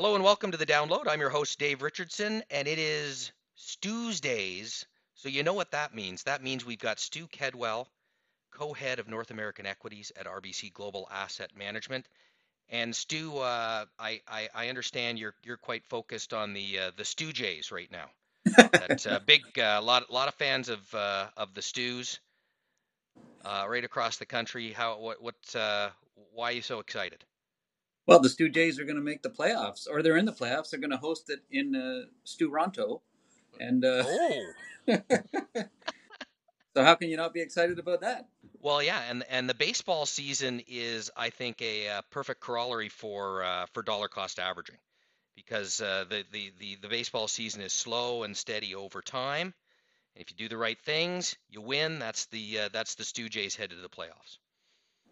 Hello and welcome to the download. I'm your host, Dave Richardson, and it is Tuesdays. So you know what that means. That means we've got Stu Kedwell, co-head of North American Equities at RBC Global Asset Management. And Stu, uh, I, I, I understand you're you're quite focused on the uh, the Stu Jays right now. That's a big uh, lot lot of fans of uh, of the Stews uh, right across the country. How what what uh, why are you so excited? Well, the Stu Jays are going to make the playoffs, or they're in the playoffs. They're going to host it in uh, Stu Ronto, and uh, Oh. so how can you not be excited about that? Well, yeah, and and the baseball season is, I think, a, uh perfect corollary for uh, for dollar cost averaging, because uh, the, the the the baseball season is slow and steady over time. And if you do the right things, you win. That's the uh, that's the Stu Jays headed to the playoffs.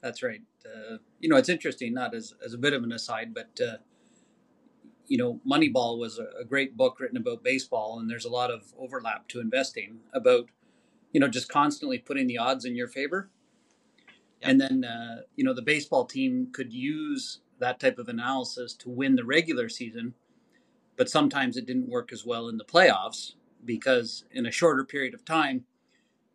That's right. Uh, you know, it's interesting, not as, as a bit of an aside, but, uh, you know, Moneyball was a, a great book written about baseball, and there's a lot of overlap to investing about, you know, just constantly putting the odds in your favor. Yep. And then, uh, you know, the baseball team could use that type of analysis to win the regular season, but sometimes it didn't work as well in the playoffs because in a shorter period of time,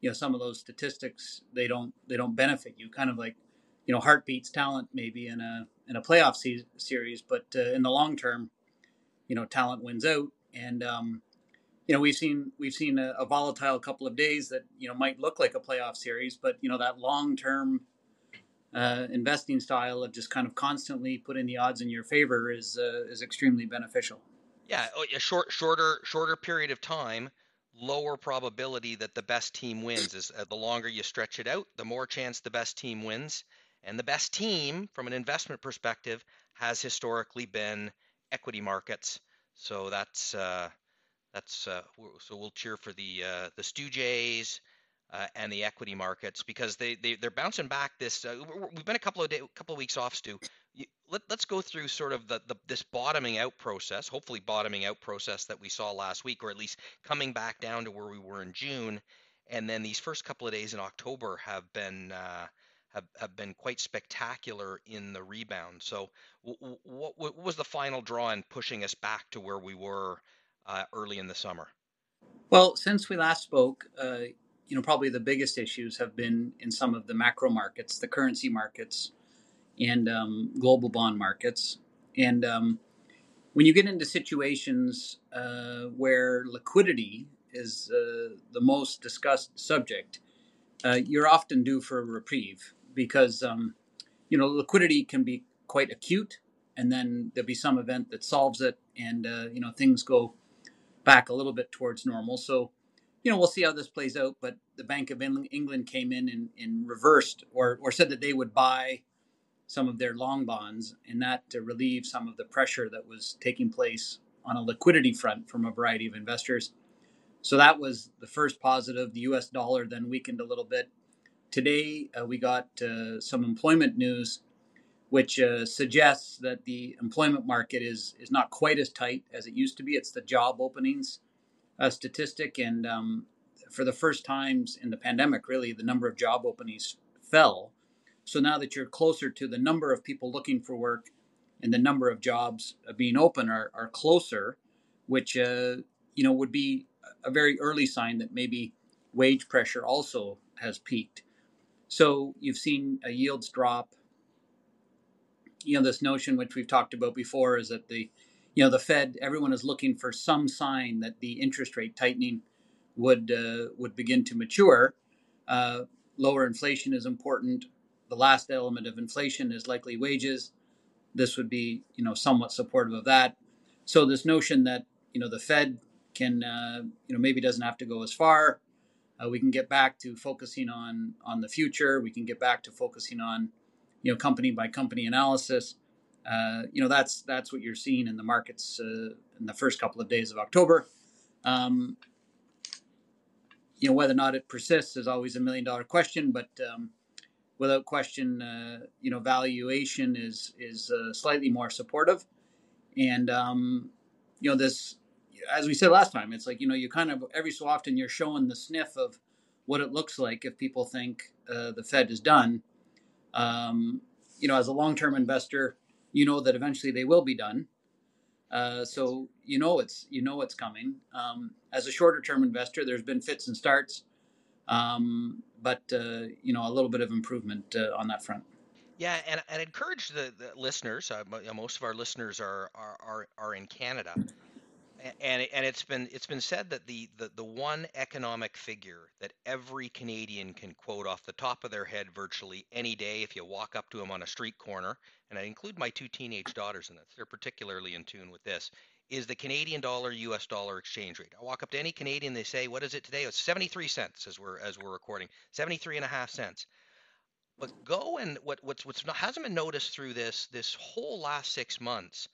you know, some of those statistics they don't they don't benefit you. Kind of like you know, heart beats talent maybe in a in a playoff se- series, but uh, in the long term, you know, talent wins out. And um, you know, we've seen we've seen a, a, volatile couple of days that you know might look like a playoff series, but you know that long term uh, investing style of just kind of constantly putting the odds in your favor is uh, is extremely beneficial. Yeah, oh, a short shorter shorter period of time lower probability that the best team wins is uh, the longer you stretch it out the more chance the best team wins and the best team, from an investment perspective, has historically been equity markets. So that's uh, that's uh, so we'll cheer for the uh, the Stu uh, and the equity markets because they they they're bouncing back. This uh, we've been a couple of day, couple of weeks off, Stu. Let, us go through sort of the, the this bottoming out process, hopefully bottoming out process that we saw last week, or at least coming back down to where we were in June, and then these first couple of days in October have been uh, have, have been quite spectacular in the rebound. So, what, was the final draw in pushing us back to where we were uh, early in the summer? Well, since we last spoke, uh, you know, probably the biggest issues have been in some of the macro markets, the currency markets, and um, global bond markets. And um, when you get into situations uh, where liquidity is uh, the most discussed subject, uh, you're often due for a reprieve because um, you know liquidity can be quite acute, and then there'll be some event that solves it, and uh, you know things go back a little bit towards normal. So you know we'll see how this plays out. But the Bank of England came in and, and reversed or or said that they would buy some of their long bonds, and that to relieve some of the pressure that was taking place on a liquidity front from a variety of investors. So that was the first positive. The US dollar then weakened a little bit. Today, uh, we got uh, some employment news, which uh, suggests that the employment market is is not quite as tight as it used to be. It's the job openings uh, statistic, and um, for the first times in the pandemic, really, the number of job openings fell. So now that you're closer to the number of people looking for work and the number of jobs uh, being open are, are closer, which uh, you know would be a very early sign that maybe wage pressure also has peaked. So you've seen a yields drop. You know, this notion which we've talked about before is that the, you know, the Fed, everyone is looking for some sign that the interest rate tightening would uh, would begin to mature. Uh, lower inflation is important. The last element of inflation is likely wages. This would be, you know, somewhat supportive of that. So this notion that you know the Fed can, uh, you know, maybe doesn't have to go as far uh, we can get back to focusing on on the future. We can get back to focusing on you know company by company analysis. Uh, you know that's that's what you're seeing in the markets uh, in the first couple of days of October. Um, you know whether or not it persists is always a million dollar question, but um, without question, uh, you know valuation is is uh, slightly more supportive, and um, you know this as we said last time, it's like you know you kind of every so often you're showing the sniff of what it looks like if people think uh, the Fed is done. Um, you know, as a long-term investor, you know that eventually they will be done. Uh, so you know it's you know it's coming. Um, as a shorter term investor, there's been fits and starts, um, but uh, you know a little bit of improvement uh, on that front. Yeah, and and encourage the, the listeners. Uh, most of our listeners are are, are in Canada and and it's been it's been said that the, the the one economic figure that every Canadian can quote off the top of their head virtually any day if you walk up to them on a street corner, and I include my two teenage daughters in this, they're particularly in tune with this, is the Canadian dollar US dollar exchange rate. I walk up to any Canadian, they say, "What is it today?" It's 73 cents as we're as we're recording, 73 and a half cents. But go and what what's what's not, hasn't been noticed through this this whole last six months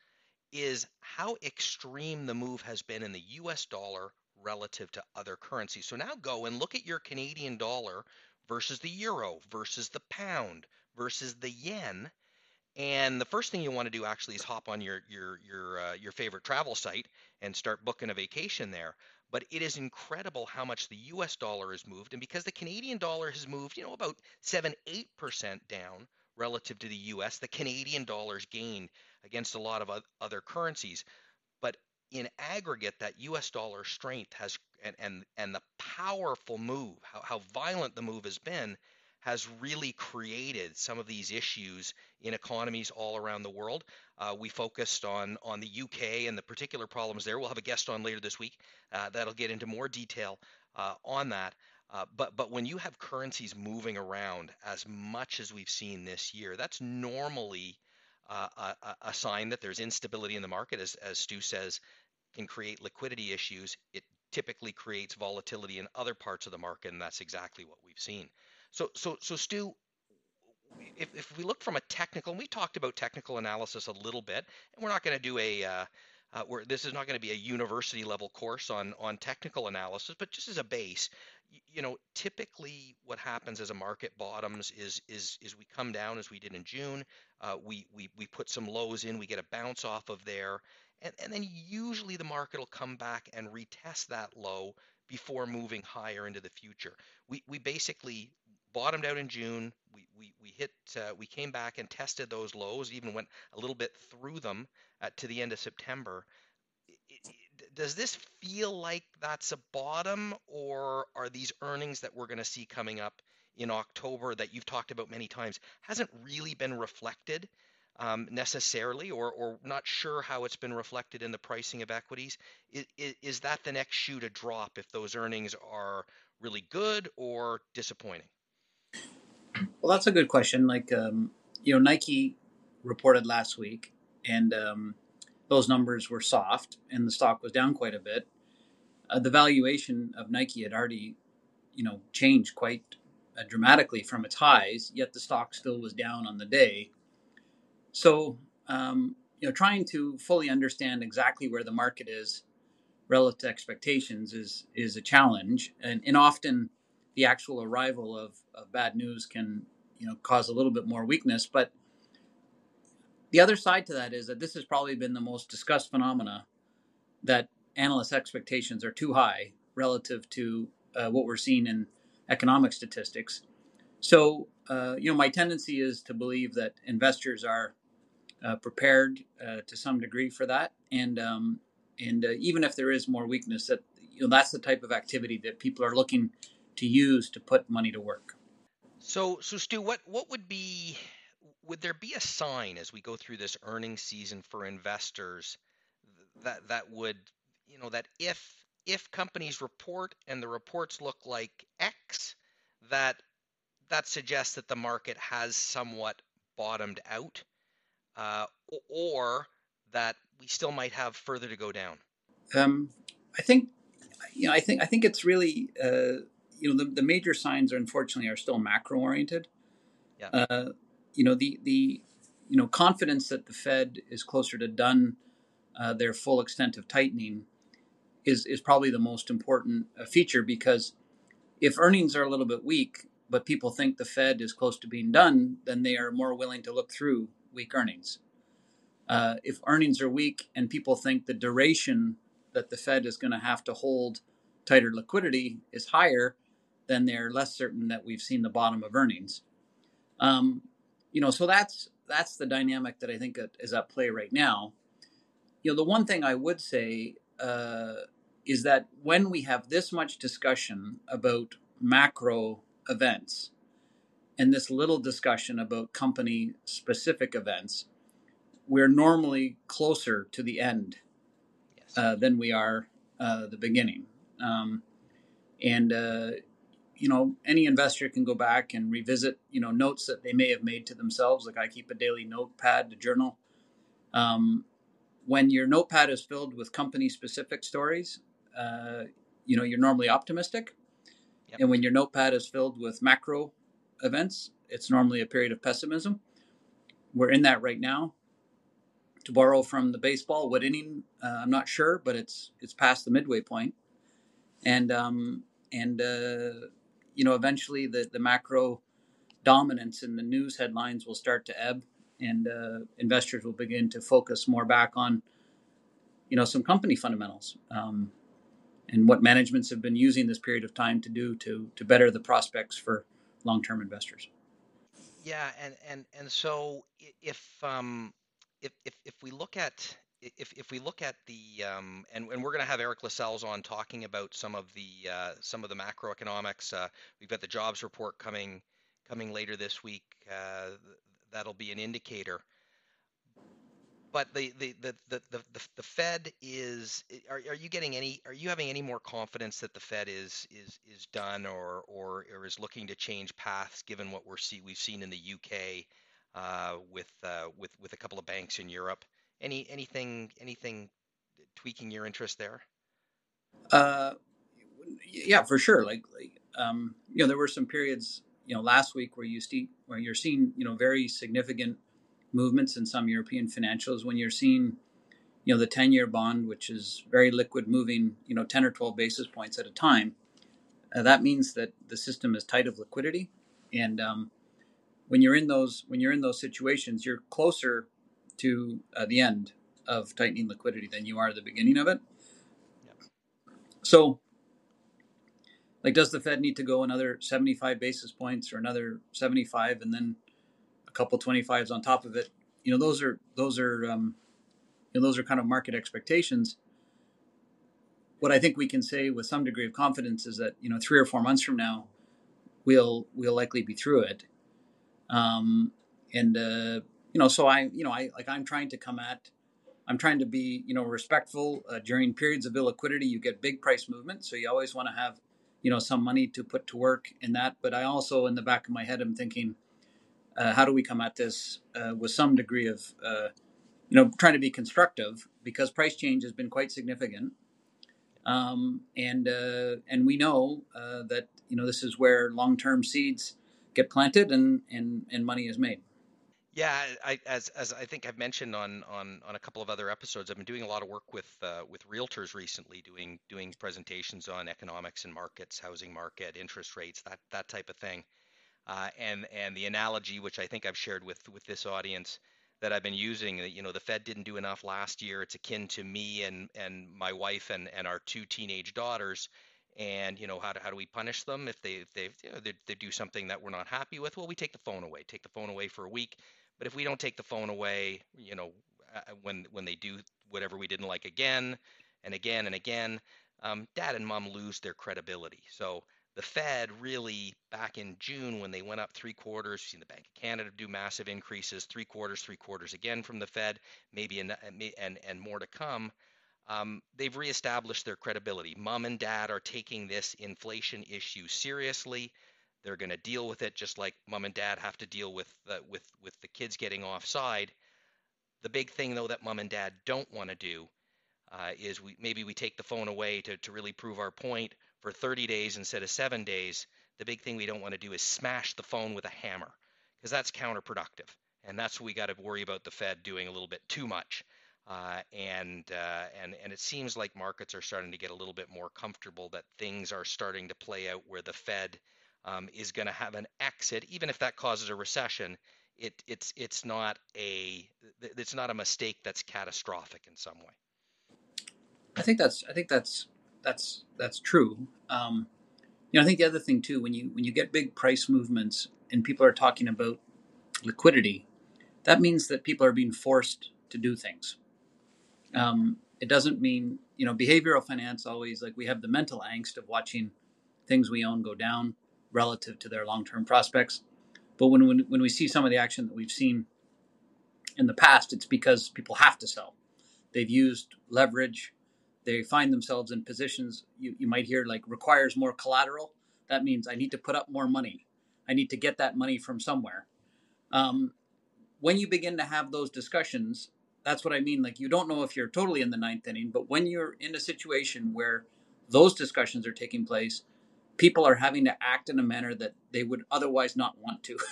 is how extreme the move has been in the US dollar relative to other currencies. So now go and look at your Canadian dollar versus the euro versus the pound versus the yen. And the first thing you want to do actually is hop on your your your uh, your favorite travel site and start booking a vacation there. But it is incredible how much the U.S. dollar has moved, and because the Canadian dollar has moved, you know, about seven eight percent down relative to the U.S., the Canadian dollar's gained against a lot of other currencies. But in aggregate, that US dollar strength has and and, and the powerful move, how, how violent the move has been, has really created some of these issues in economies all around the world. Uh, we focused on on the UK and the particular problems there. We'll have a guest on later this week uh, that'll get into more detail uh, on that. Uh, but but when you have currencies moving around as much as we've seen this year, that's normally uh, a, a, sign that there's instability in the market, as, as Stu says, can create liquidity issues. It typically creates volatility in other parts of the market, and that's exactly what we've seen. So, so, so Stu, if, if we look from a technical, and we talked about technical analysis a little bit, and we're not going to do a, uh, uh, where this is not going to be a university level course on on technical analysis, but just as a base, you know, typically what happens as a market bottoms is is is we come down as we did in June. Uh, we we we put some lows in, we get a bounce off of there, and and then usually the market will come back and retest that low before moving higher into the future. We we basically bottomed out in June. We we we hit uh, we came back and tested those lows, even went a little bit through them uh, to the end of September does this feel like that's a bottom, or are these earnings that we're going to see coming up in October that you've talked about many times hasn't really been reflected um, necessarily, or or not sure how it's been reflected in the pricing of equities? Is, is that the next shoe to drop if those earnings are really good or disappointing? Well, that's a good question. Like, um, you know, Nike reported last week, and um, those numbers were soft and the stock was down quite a bit. Uh, the valuation of Nike had already, you know, changed quite uh, dramatically from its highs, yet the stock still was down on the day. So, um, you know, trying to fully understand exactly where the market is relative to expectations is is a challenge, and, and often the actual arrival of, of bad news can, you know, cause a little bit more weakness. But the other side to that is that this has probably been the most discussed phenomena that analyst expectations are too high relative to uh, what we're seeing in economic statistics. So, uh, you know, my tendency is to believe that investors are uh, prepared uh, to some degree for that, and um, and uh, even if there is more weakness, that you know that's the type of activity that people are looking to use to put money to work. So, so Stu, what what would be would there be a sign as we go through this earnings season for investors that that would you know that if if companies report and the reports look like X, that that suggests that the market has somewhat bottomed out, uh, or that we still might have further to go down. Um, I think, you know, I think I think it's really, uh, you know, the, the major signs are unfortunately are still macro oriented. Yeah. Uh, you know the the you know confidence that the Fed is closer to done uh, their full extent of tightening is is probably the most important uh, feature because if earnings are a little bit weak, but people think the Fed is close to being done, then they are more willing to look through weak earnings. Uh, if earnings are weak and people think the duration that the Fed is going to have to hold tighter liquidity is higher, then they're less certain that we've seen the bottom of earnings. Um, you know, so that's that's the dynamic that I think is at play right now. You know, the one thing I would say uh, is that when we have this much discussion about macro events and this little discussion about company specific events, we're normally closer to the end Yes. uh, than we are uh, the beginning. Um, and uh, you know, any investor can go back and revisit you know notes that they may have made to themselves. Like I keep a daily notepad, to journal. Um, when your notepad is filled with company specific stories, uh, you know you're normally optimistic. Yep. And when your notepad is filled with macro events, it's normally a period of pessimism. We're in that right now to borrow from the baseball, what inning? Uh, I'm not sure, but it's it's past the midway point. point, and um, and uh, you know eventually the the macro dominance in the news headlines will start to ebb, and uh, investors will begin to focus more back on you know some company fundamentals. Um, and what managements have been using this period of time to do to to better the prospects for long-term investors. Yeah, and and and so if um if if if we look at if if we look at the um and and we're going to have Eric Lascelles on talking about some of the uh, some of the macroeconomics. Uh, we've got the jobs report coming coming later this week. Uh, that'll be an indicator. But the the the the the, the Fed is are are you getting any are you having any more confidence that the Fed is is is done or or or is looking to change paths given what we're see we've seen in the UK uh, with uh, with with a couple of banks in Europe? Any anything anything tweaking your interest there? Uh, yeah, for sure. Like, like um, you know, there were some periods, you know, last week where you see where you're seeing, you know, very significant movements in some European financials when you're seeing, you know, the 10-year bond, which is very liquid, moving, you know, 10 or 12 basis points at a time. Uh, that means that the system is tight of liquidity, and um, when you're in those when you're in those situations, you're closer to uh, the end of tightening liquidity than you are the beginning of it. Yep. So like, does the Fed need to go another 75 basis points or another 75 and then a couple 25s on top of it? You know, those are those are um, you know those are kind of market expectations. What I think we can say with some degree of confidence is that you know three or four months from now, we'll we'll likely be through it. Um, and uh, you know, so I you know I like I'm trying to come at I'm trying to be you know respectful uh, during periods of illiquidity. You get big price movement, so you always want to have you know some money to put to work in that. But I also in the back of my head I'm thinking, uh, how do we come at this uh, with some degree of uh, you know trying to be constructive because price change has been quite significant. Um, and uh, and we know uh, that you know this is where long-term seeds get planted and, and, and money is made. Yeah, I, as as I think I've mentioned on on on a couple of other episodes, I've been doing a lot of work with uh, with realtors recently, doing doing presentations on economics and markets, housing market, interest rates, that that type of thing. Uh, and and the analogy, which I think I've shared with with this audience, that I've been using, you know, the Fed didn't do enough last year. It's akin to me and and my wife and and our two teenage daughters. And you know how do, how do we punish them if they if they, you know, they they do something that we're not happy with? Well, we take the phone away. Take the phone away for a week. But if we don't take the phone away, you know, uh, when when they do whatever we didn't like again and again and again, um, dad and mom lose their credibility. So the Fed really back in June when they went up three quarters, seen the Bank of Canada do massive increases, three quarters, three quarters again from the Fed, maybe and and and more to come. Um, they've reestablished their credibility. Mom and dad are taking this inflation issue seriously. They're going to deal with it just like mom and dad have to deal with the, with with the kids getting offside. The big thing though that mom and dad don't want to do uh, is we maybe we take the phone away to to really prove our point for 30 days instead of seven days. The big thing we don't want to do is smash the phone with a hammer because that's counterproductive, and that's what we got to worry about the Fed doing a little bit too much. Uh, and uh, and and it seems like markets are starting to get a little bit more comfortable that things are starting to play out where the Fed um, is going to have an exit, even if that causes a recession. It, it's it's not a it's not a mistake that's catastrophic in some way. I think that's I think that's that's that's true. Um, you know, I think the other thing too, when you when you get big price movements and people are talking about liquidity, that means that people are being forced to do things. Um, it doesn't mean you know behavioral finance always like we have the mental angst of watching things we own go down relative to their long-term prospects. But when, when when we see some of the action that we've seen in the past, it's because people have to sell. They've used leverage. They find themselves in positions you, you might hear like requires more collateral. That means I need to put up more money. I need to get that money from somewhere. Um, when you begin to have those discussions, that's what I mean. Like you don't know if you're totally in the ninth inning, but when you're in a situation where those discussions are taking place, people are having to act in a manner that they would otherwise not want to.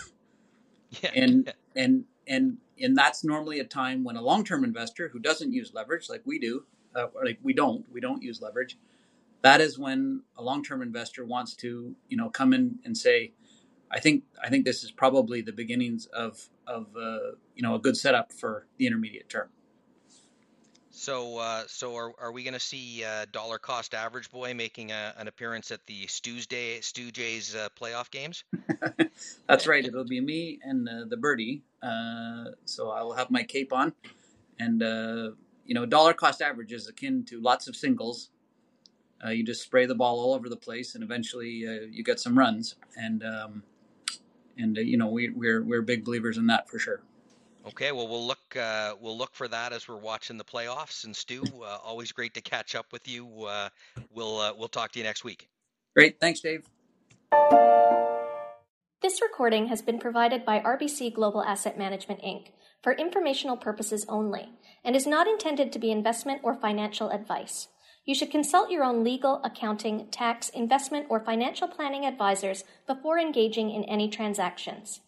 Yeah. and and and and that's normally a time when a long-term investor who doesn't use leverage like we do, uh, like we don't, we don't use leverage. That is when a long-term investor wants to, you know, come in and say, I think I think this is probably the beginnings of of uh, you know a good setup for the intermediate term. So, uh, so are, are we going to see uh, dollar cost average boy making a, an appearance at the Stu's Day Stu Jays uh, playoff games? That's right. It'll be me and uh, the birdie. Uh, so I will have my cape on, and uh, you know, dollar cost average is akin to lots of singles. You just spray the ball all over the place, and eventually you get some runs. And um, and you know, we, we're we're big believers in that for sure. Okay, well we'll look uh, we'll look for that as we're watching the playoffs. And Stu, uh, always great to catch up with you. Uh, we'll uh, we'll talk to you next week. Great, thanks, Dave. This recording has been provided by RBC Global Asset Management Inc. for informational purposes only and is not intended to be investment or financial advice. You should consult your own legal, accounting, tax, investment, or financial planning advisors before engaging in any transactions.